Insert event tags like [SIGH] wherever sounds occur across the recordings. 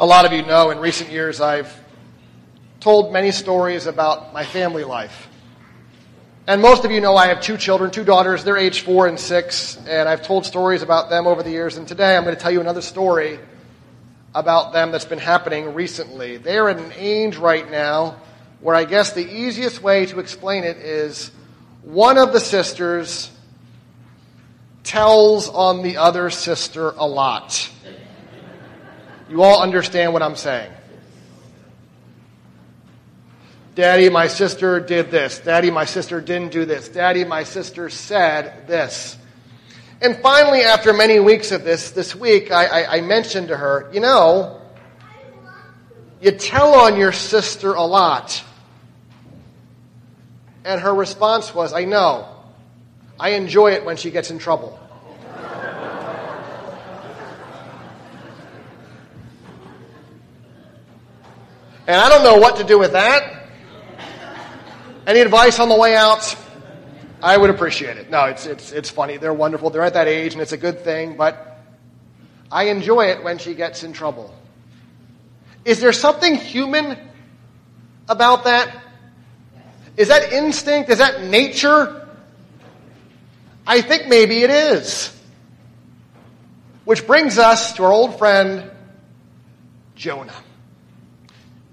A lot of you know in recent years I've told many stories about my family life. And most of you know I have two children, two daughters. They're age four and six, and I've told stories about them over the years. And today I'm going to tell you another story about them that's been happening recently. They're at an age right now where I guess the easiest way to explain it is one of the sisters tells on the other sister a lot. You all understand what I'm saying. Daddy, my sister did this. Daddy, my sister didn't do this. Daddy, my sister said this. And finally, after many weeks of this, this week, I, I, I mentioned to her, you know, you tell on your sister a lot. And her response was, I know. I enjoy it when she gets in trouble. And I don't know what to do with that. Any advice on the way out? I would appreciate it. No, it's, it's, it's funny. They're wonderful. They're at that age, and it's a good thing, but I enjoy it when she gets in trouble. Is there something human about that? Is that instinct? Is that nature? I think maybe it is. Which brings us to our old friend, Jonah.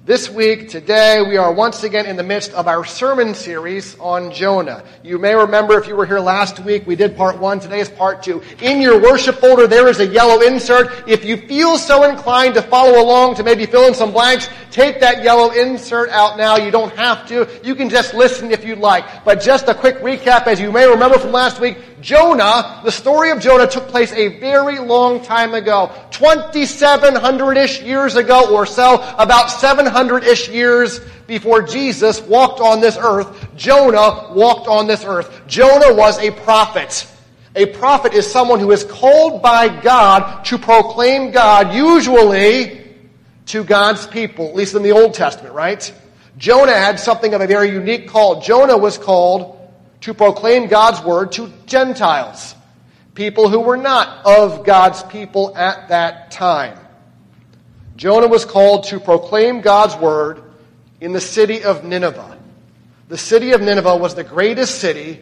This week, today, we are once again in the midst of our sermon series on Jonah. You may remember if you were here last week, we did part one. Today is part two. In your worship folder, there is a yellow insert. If you feel so inclined to follow along, to maybe fill in some blanks, take that yellow insert out now. You don't have to. You can just listen if you'd like. But just a quick recap, as you may remember from last week, Jonah, the story of Jonah took place a very long time ago. 2,700-ish years ago or so, about 700-ish years before Jesus walked on this earth, Jonah walked on this earth. Jonah was a prophet. A prophet is someone who is called by God to proclaim God, usually to God's people, at least in the Old Testament, right? Jonah had something of a very unique call. Jonah was called to proclaim God's word to Gentiles, people who were not of God's people at that time. Jonah was called to proclaim God's word in the city of Nineveh. The city of Nineveh was the greatest city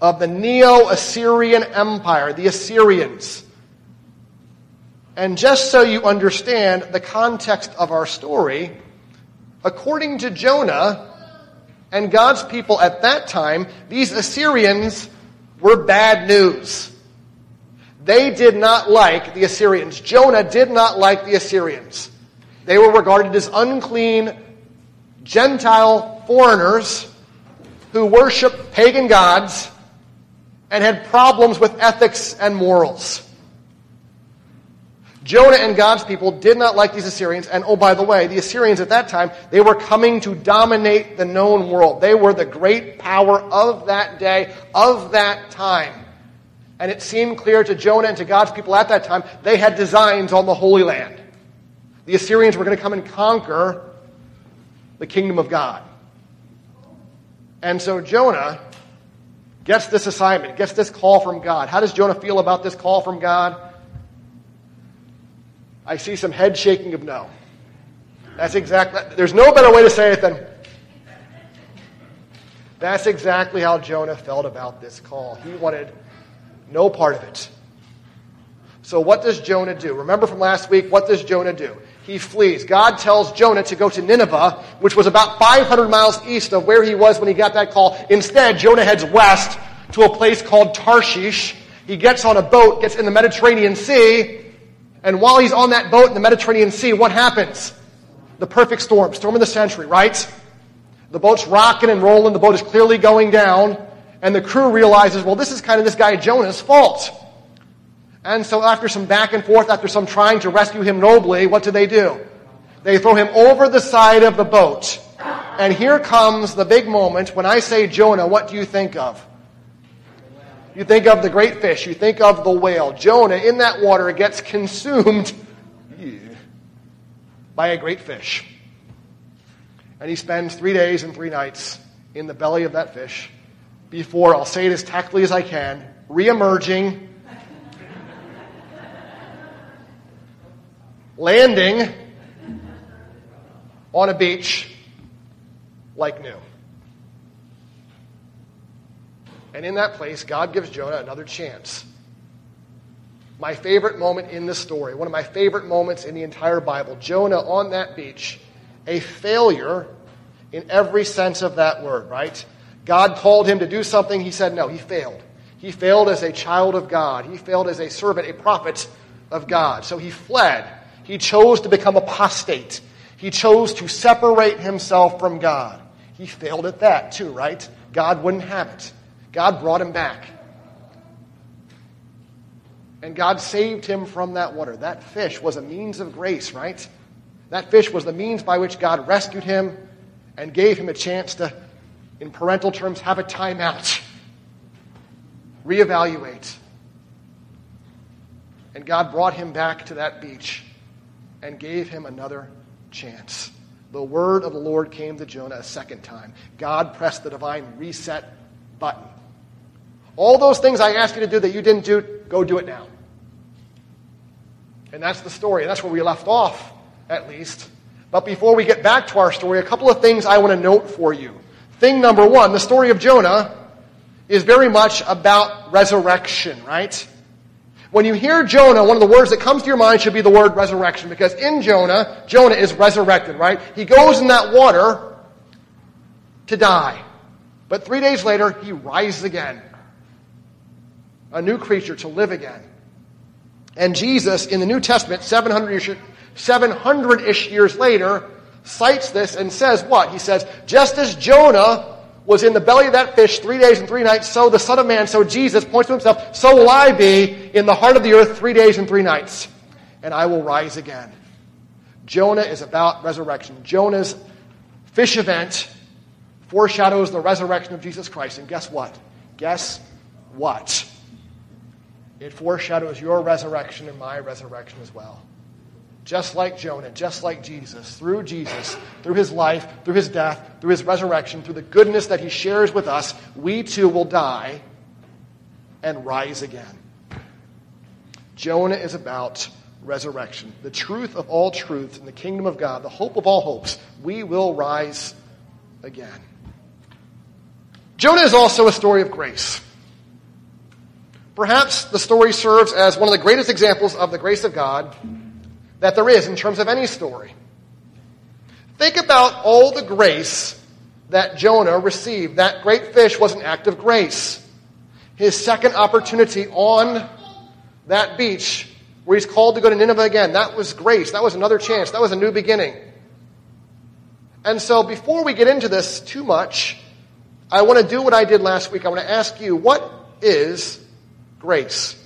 of the Neo Assyrian Empire, the Assyrians. And just so you understand the context of our story, according to Jonah, and God's people at that time, these Assyrians were bad news. They did not like the Assyrians. Jonah did not like the Assyrians. They were regarded as unclean Gentile foreigners who worshiped pagan gods and had problems with ethics and morals. Jonah and God's people did not like these Assyrians. And oh, by the way, the Assyrians at that time, they were coming to dominate the known world. They were the great power of that day, of that time. And it seemed clear to Jonah and to God's people at that time, they had designs on the Holy Land. The Assyrians were going to come and conquer the kingdom of God. And so Jonah gets this assignment, gets this call from God. How does Jonah feel about this call from God? I see some head shaking of no. That's exactly, there's no better way to say it than, that's exactly how Jonah felt about this call. He wanted no part of it. So what does Jonah do? Remember from last week, what does Jonah do? He flees. God tells Jonah to go to Nineveh, which was about 500 miles east of where he was when he got that call. Instead, Jonah heads west to a place called Tarshish. He gets on a boat, gets in the Mediterranean Sea, and while he's on that boat in the Mediterranean Sea, what happens? The perfect storm, storm of the century, right? The boat's rocking and rolling, the boat is clearly going down, and the crew realizes, well, this is kind of this guy Jonah's fault. And so after some back and forth, after some trying to rescue him nobly, what do they do? They throw him over the side of the boat. And here comes the big moment. When I say Jonah, what do you think of? You think of the great fish. You think of the whale. Jonah, in that water, gets consumed by a great fish. And he spends three days and three nights in the belly of that fish before, I'll say it as tactfully as I can, reemerging, landing, on a beach like new. And in that place, God gives Jonah another chance. My favorite moment in the story, one of my favorite moments in the entire Bible, Jonah on that beach, a failure in every sense of that word, right? God called him to do something, he said no, he failed. He failed as a child of God. He failed as a servant, a prophet of God. So he fled. He chose to become apostate. He chose to separate himself from God. He failed at that too, right? God wouldn't have it. God brought him back. And God saved him from that water. That fish was a means of grace, right? That fish was the means by which God rescued him and gave him a chance to, in parental terms, have a timeout, reevaluate. And God brought him back to that beach and gave him another chance. The word of the Lord came to Jonah a second time. God pressed the divine reset button. All those things I asked you to do that you didn't do, go do it now. And that's the story. And that's where we left off, at least. But before we get back to our story, a couple of things I want to note for you. Thing number one the story of Jonah is very much about resurrection, right? When you hear Jonah, one of the words that comes to your mind should be the word resurrection, because in Jonah, Jonah is resurrected, right? He goes in that water to die. But three days later, he rises again a new creature to live again. And Jesus, in the New Testament, 700 700-ish years later, cites this and says what? He says, just as Jonah was in the belly of that fish three days and three nights, so the Son of Man, so Jesus points to himself, so will I be in the heart of the earth three days and three nights, and I will rise again. Jonah is about resurrection. Jonah's fish event foreshadows the resurrection of Jesus Christ. And guess what? Guess what? It foreshadows your resurrection and my resurrection as well. Just like Jonah, just like Jesus, through Jesus, through his life, through his death, through his resurrection, through the goodness that he shares with us, we too will die and rise again. Jonah is about resurrection, the truth of all truths in the kingdom of God, the hope of all hopes. We will rise again. Jonah is also a story of grace. Perhaps the story serves as one of the greatest examples of the grace of God that there is in terms of any story. Think about all the grace that Jonah received. That great fish was an act of grace. His second opportunity on that beach where he's called to go to Nineveh again, that was grace. That was another chance. That was a new beginning. And so before we get into this too much, I want to do what I did last week. I want to ask you, what is grace.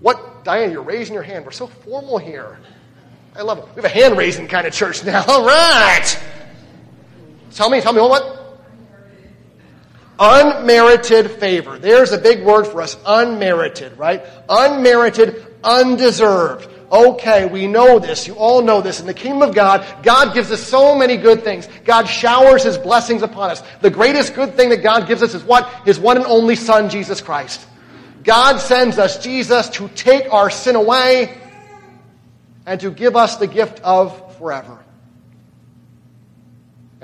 What, Diane, you're raising your hand. We're so formal here. I love it. We have a hand raising kind of church now. [LAUGHS] All right. Tell me, tell me what? Unmerited favor. There's a big word for us. Unmerited, right? Unmerited, undeserved. Okay, we know this. You all know this. In the kingdom of God, God gives us so many good things. God showers His blessings upon us. The greatest good thing that God gives us is what? His one and only Son, Jesus Christ. God sends us Jesus to take our sin away and to give us the gift of forever.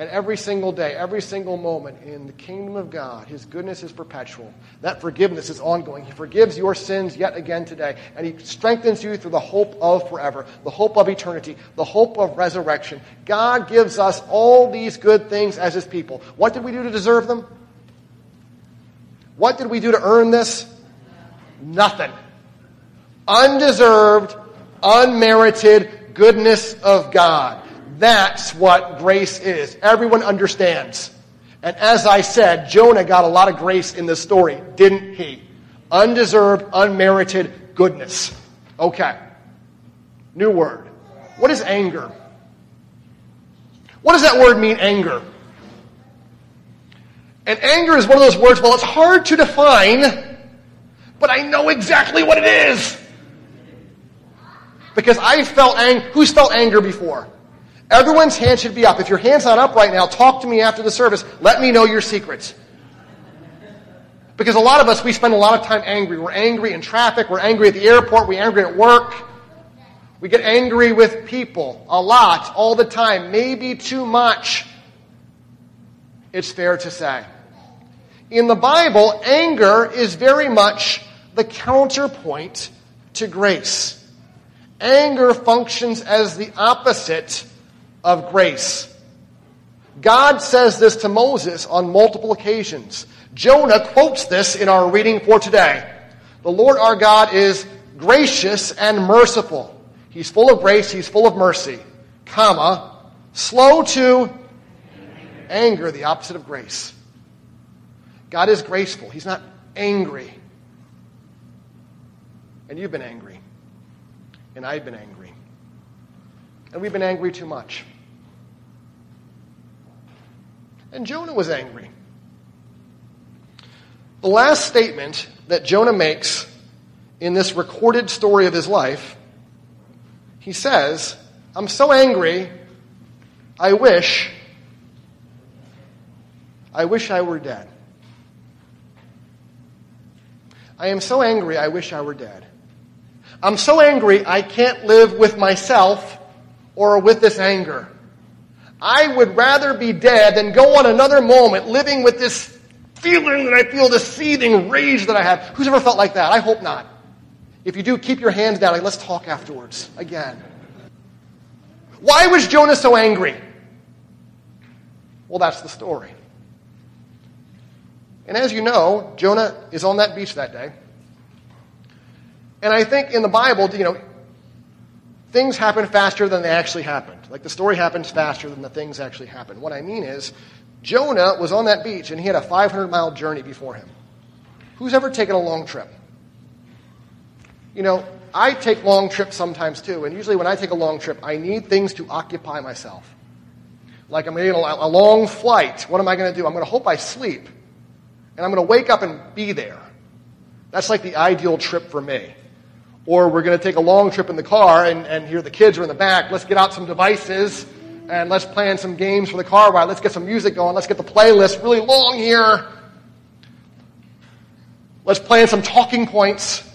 And every single day, every single moment in the kingdom of God, His goodness is perpetual. That forgiveness is ongoing. He forgives your sins yet again today. And He strengthens you through the hope of forever, the hope of eternity, the hope of resurrection. God gives us all these good things as His people. What did we do to deserve them? What did we do to earn this? Nothing. Undeserved, unmerited goodness of God. That's what grace is. Everyone understands. And as I said, Jonah got a lot of grace in this story, didn't he? Undeserved, unmerited goodness. Okay. New word. What is anger? What does that word mean, anger? And anger is one of those words, well, it's hard to define but I know exactly what it is. Because I felt anger. Who's felt anger before? Everyone's hand should be up. If your hand's not up right now, talk to me after the service. Let me know your secrets. Because a lot of us, we spend a lot of time angry. We're angry in traffic. We're angry at the airport. We're angry at work. We get angry with people a lot, all the time, maybe too much. It's fair to say. In the Bible, anger is very much the counterpoint to grace. Anger functions as the opposite of grace. God says this to Moses on multiple occasions. Jonah quotes this in our reading for today. The Lord our God is gracious and merciful. He's full of grace, he's full of mercy, comma, slow to anger, the opposite of grace. God is graceful. He's not angry. And you've been angry. And I've been angry. And we've been angry too much. And Jonah was angry. The last statement that Jonah makes in this recorded story of his life, he says, I'm so angry, I wish, I wish I were dead. I am so angry, I wish I were dead. I'm so angry, I can't live with myself or with this anger. I would rather be dead than go on another moment living with this feeling that I feel, this seething rage that I have. Who's ever felt like that? I hope not. If you do, keep your hands down. Like, let's talk afterwards again. Why was Jonah so angry? Well, that's the story. And as you know, Jonah is on that beach that day. And I think in the Bible, you know, things happen faster than they actually happened. Like the story happens faster than the things actually happen. What I mean is, Jonah was on that beach and he had a 500 mile journey before him. Who's ever taken a long trip? You know, I take long trips sometimes too, and usually when I take a long trip, I need things to occupy myself. Like I'm getting a long flight. What am I going to do? I'm going to hope I sleep, and I'm going to wake up and be there. That's like the ideal trip for me. Or we're going to take a long trip in the car, and, and here the kids are in the back. Let's get out some devices and let's plan some games for the car ride. Let's get some music going. Let's get the playlist really long here. Let's plan some talking points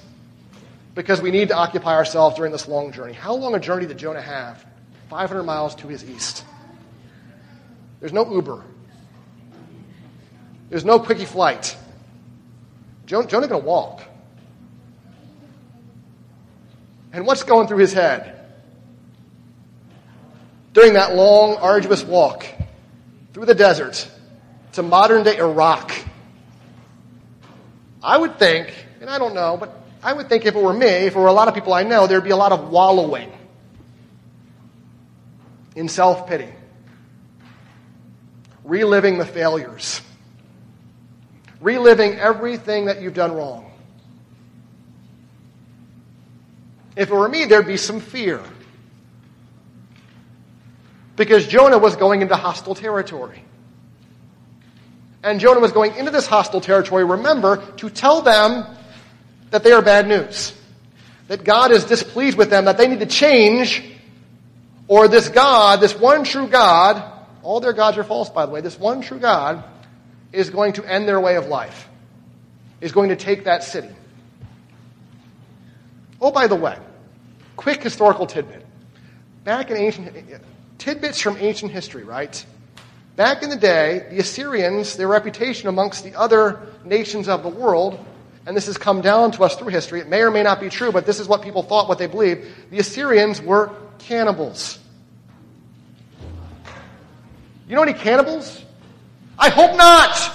because we need to occupy ourselves during this long journey. How long a journey did Jonah have? 500 miles to his east. There's no Uber. There's no quickie flight. Jonah, Jonah going to walk. And what's going through his head? During that long, arduous walk through the desert to modern day Iraq, I would think, and I don't know, but I would think if it were me, if it were a lot of people I know, there'd be a lot of wallowing in self pity, reliving the failures, reliving everything that you've done wrong. If it were me, there'd be some fear. Because Jonah was going into hostile territory. And Jonah was going into this hostile territory, remember, to tell them that they are bad news. That God is displeased with them, that they need to change, or this God, this one true God, all their gods are false, by the way, this one true God is going to end their way of life, is going to take that city. Oh, by the way, quick historical tidbit. Back in ancient, tidbits from ancient history, right? Back in the day, the Assyrians, their reputation amongst the other nations of the world and this has come down to us through history. It may or may not be true, but this is what people thought, what they believed. The Assyrians were cannibals. You know any cannibals? I hope not.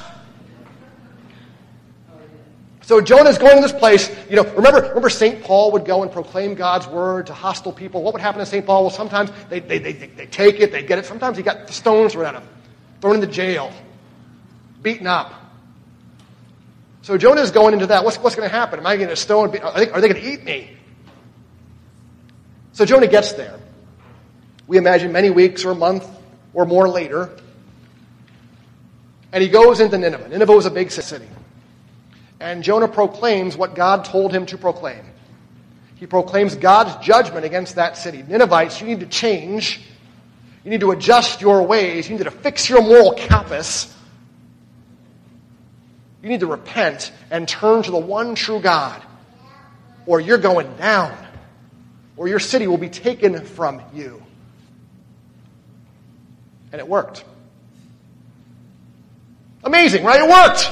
So Jonah's going to this place. You know, remember, remember St. Paul would go and proclaim God's word to hostile people. What would happen to St. Paul? Well, sometimes they, they, they, they take it, they get it. Sometimes he got stones thrown at him, thrown into jail, beaten up. So Jonah is going into that. What's, what's going to happen? Am I going to stone? Are they, are they going to eat me? So Jonah gets there. We imagine many weeks or a month or more later. And he goes into Nineveh. Nineveh was a big city. And Jonah proclaims what God told him to proclaim. He proclaims God's judgment against that city. Ninevites, you need to change. You need to adjust your ways. You need to fix your moral compass you need to repent and turn to the one true God, or you're going down. or your city will be taken from you. And it worked. Amazing, right? It worked.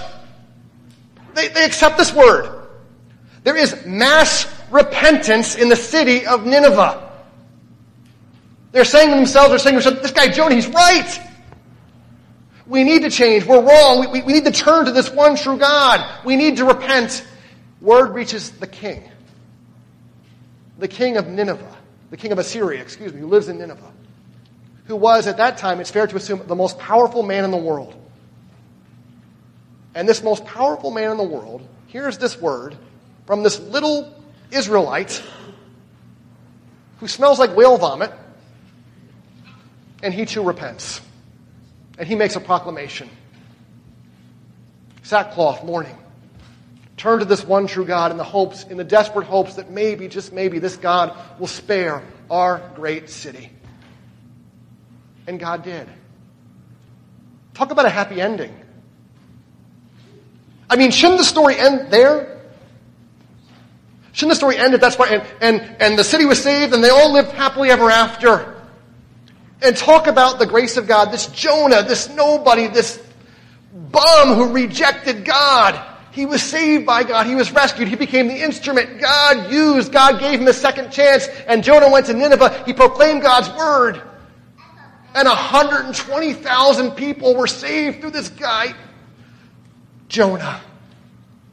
They, they accept this word. There is mass repentance in the city of Nineveh. They're saying to themselves, they're saying to themselves, this guy Jonah, he's right. We need to change. We're wrong. We, we, we need to turn to this one true God. We need to repent. Word reaches the king. The king of Nineveh. The king of Assyria, excuse me, who lives in Nineveh. Who was, at that time, it's fair to assume, the most powerful man in the world. And this most powerful man in the world hears this word from this little Israelite who smells like whale vomit, and he too repents. And he makes a proclamation sackcloth, mourning. Turn to this one true God in the hopes, in the desperate hopes that maybe, just maybe, this God will spare our great city. And God did. Talk about a happy ending. I mean, shouldn't the story end there? Shouldn't the story end at that's why and, and, and the city was saved and they all lived happily ever after? And talk about the grace of God. This Jonah, this nobody, this bum who rejected God. He was saved by God. He was rescued. He became the instrument God used. God gave him a second chance. And Jonah went to Nineveh. He proclaimed God's word. And 120,000 people were saved through this guy. Jonah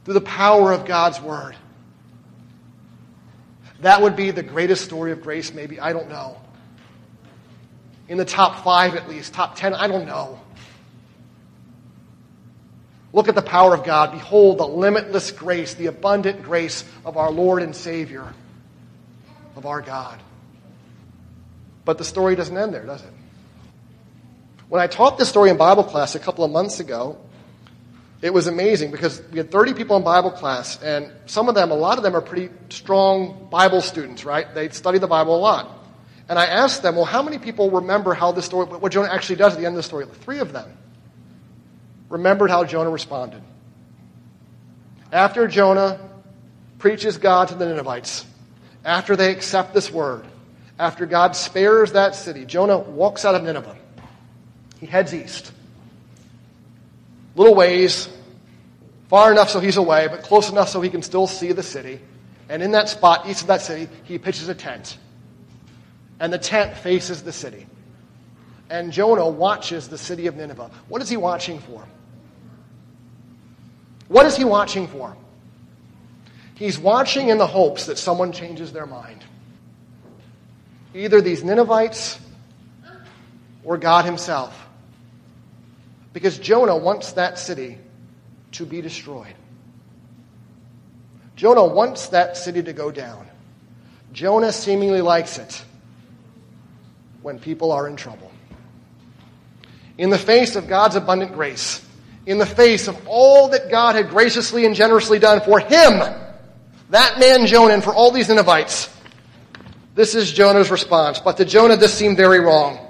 through the power of God's word. That would be the greatest story of grace, maybe. I don't know. In the top five, at least, top ten, I don't know. Look at the power of God. Behold the limitless grace, the abundant grace of our Lord and Savior, of our God. But the story doesn't end there, does it? When I taught this story in Bible class a couple of months ago, it was amazing because we had 30 people in Bible class, and some of them, a lot of them are pretty strong Bible students, right? They study the Bible a lot. And I asked them, well, how many people remember how this story, what Jonah actually does at the end of the story? Three of them remembered how Jonah responded. After Jonah preaches God to the Ninevites, after they accept this word, after God spares that city, Jonah walks out of Nineveh. He heads east little ways, far enough so he's away, but close enough so he can still see the city. And in that spot, east of that city, he pitches a tent. And the tent faces the city. And Jonah watches the city of Nineveh. What is he watching for? What is he watching for? He's watching in the hopes that someone changes their mind. Either these Ninevites or God Himself. Because Jonah wants that city to be destroyed. Jonah wants that city to go down. Jonah seemingly likes it when people are in trouble. In the face of God's abundant grace, in the face of all that God had graciously and generously done for him, that man Jonah, and for all these Ninevites, this is Jonah's response. But to Jonah, this seemed very wrong.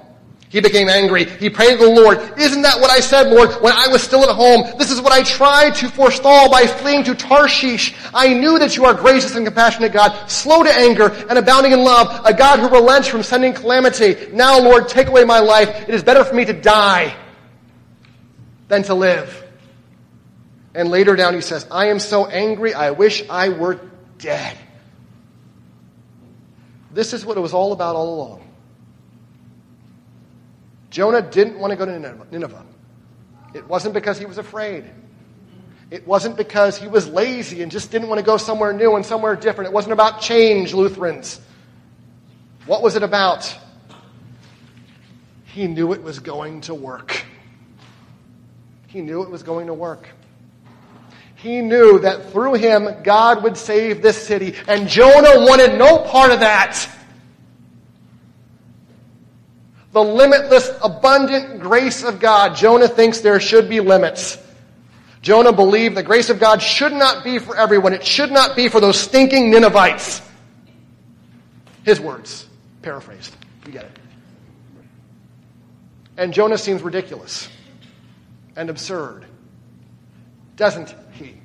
He became angry. He prayed to the Lord, Isn't that what I said, Lord, when I was still at home? This is what I tried to forestall by fleeing to Tarshish. I knew that you are gracious and compassionate God, slow to anger and abounding in love, a God who relents from sending calamity. Now, Lord, take away my life. It is better for me to die than to live. And later down he says, I am so angry, I wish I were dead. This is what it was all about all along. Jonah didn't want to go to Nineveh. It wasn't because he was afraid. It wasn't because he was lazy and just didn't want to go somewhere new and somewhere different. It wasn't about change, Lutherans. What was it about? He knew it was going to work. He knew it was going to work. He knew that through him, God would save this city. And Jonah wanted no part of that the limitless, abundant grace of God, Jonah thinks there should be limits. Jonah believed the grace of God should not be for everyone. It should not be for those stinking Ninevites. His words, paraphrased. You get it. And Jonah seems ridiculous and absurd, doesn't he?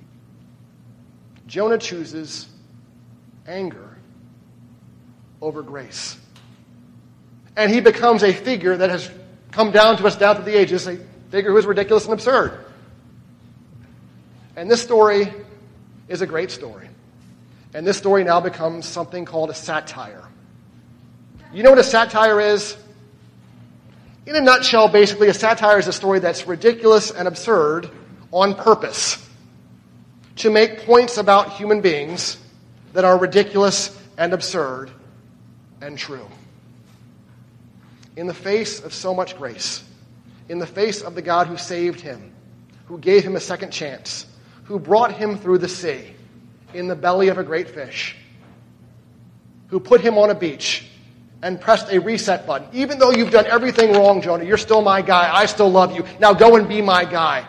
Jonah chooses anger over grace. And he becomes a figure that has come down to us down through the ages, a figure who is ridiculous and absurd. And this story is a great story. And this story now becomes something called a satire. You know what a satire is? In a nutshell, basically, a satire is a story that's ridiculous and absurd on purpose to make points about human beings that are ridiculous and absurd and true. In the face of so much grace, in the face of the God who saved him, who gave him a second chance, who brought him through the sea in the belly of a great fish, who put him on a beach and pressed a reset button. Even though you've done everything wrong, Jonah, you're still my guy. I still love you. Now go and be my guy.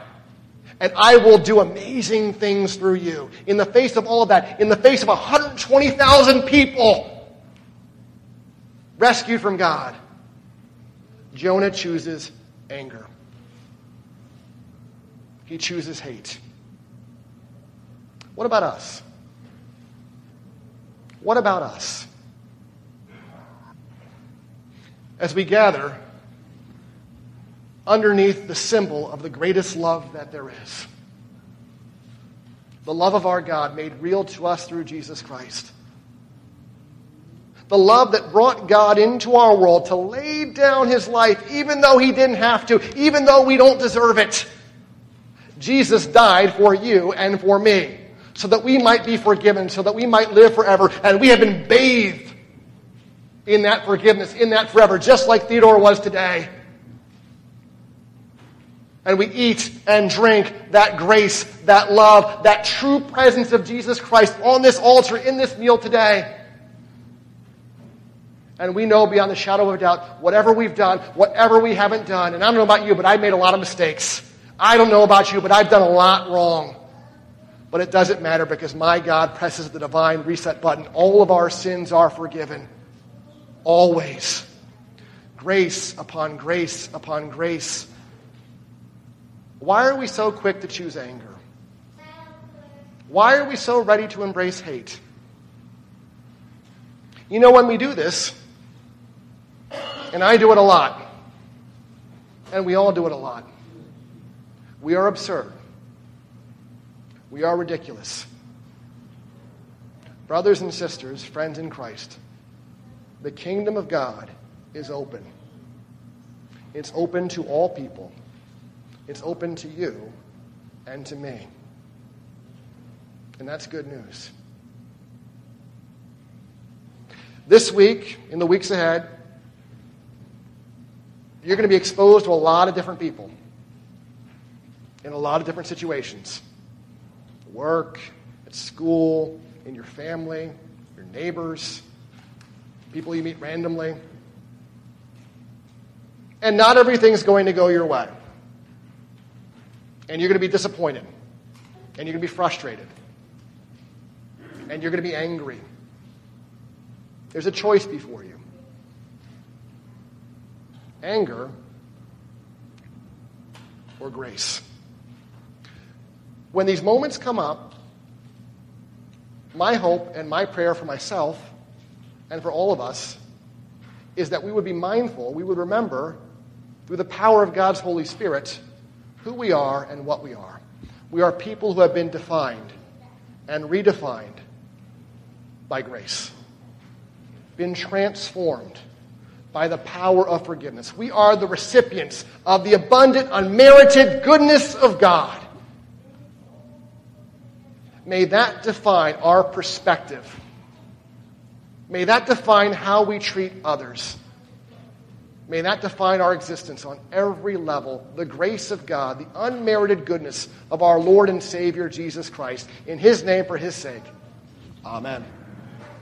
And I will do amazing things through you. In the face of all of that, in the face of 120,000 people rescued from God, Jonah chooses anger. He chooses hate. What about us? What about us? As we gather underneath the symbol of the greatest love that there is the love of our God made real to us through Jesus Christ. The love that brought God into our world to lay down his life, even though he didn't have to, even though we don't deserve it. Jesus died for you and for me so that we might be forgiven, so that we might live forever. And we have been bathed in that forgiveness, in that forever, just like Theodore was today. And we eat and drink that grace, that love, that true presence of Jesus Christ on this altar, in this meal today. And we know beyond the shadow of a doubt, whatever we've done, whatever we haven't done, and I don't know about you, but I've made a lot of mistakes. I don't know about you, but I've done a lot wrong. But it doesn't matter because my God presses the divine reset button. All of our sins are forgiven. Always. Grace upon grace upon grace. Why are we so quick to choose anger? Why are we so ready to embrace hate? You know, when we do this, and I do it a lot, and we all do it a lot, we are absurd. We are ridiculous. Brothers and sisters, friends in Christ, the kingdom of God is open. It's open to all people. It's open to you and to me. And that's good news. This week, in the weeks ahead, you're going to be exposed to a lot of different people in a lot of different situations work, at school, in your family, your neighbors, people you meet randomly. And not everything's going to go your way. And you're going to be disappointed. And you're going to be frustrated. And you're going to be angry. There's a choice before you anger or grace. When these moments come up, my hope and my prayer for myself and for all of us is that we would be mindful, we would remember, through the power of God's Holy Spirit, who we are and what we are. We are people who have been defined and redefined by grace, been transformed by the power of forgiveness. We are the recipients of the abundant, unmerited goodness of God. May that define our perspective. May that define how we treat others. May that define our existence on every level. The grace of God, the unmerited goodness of our Lord and Savior Jesus Christ. In His name, for His sake. Amen.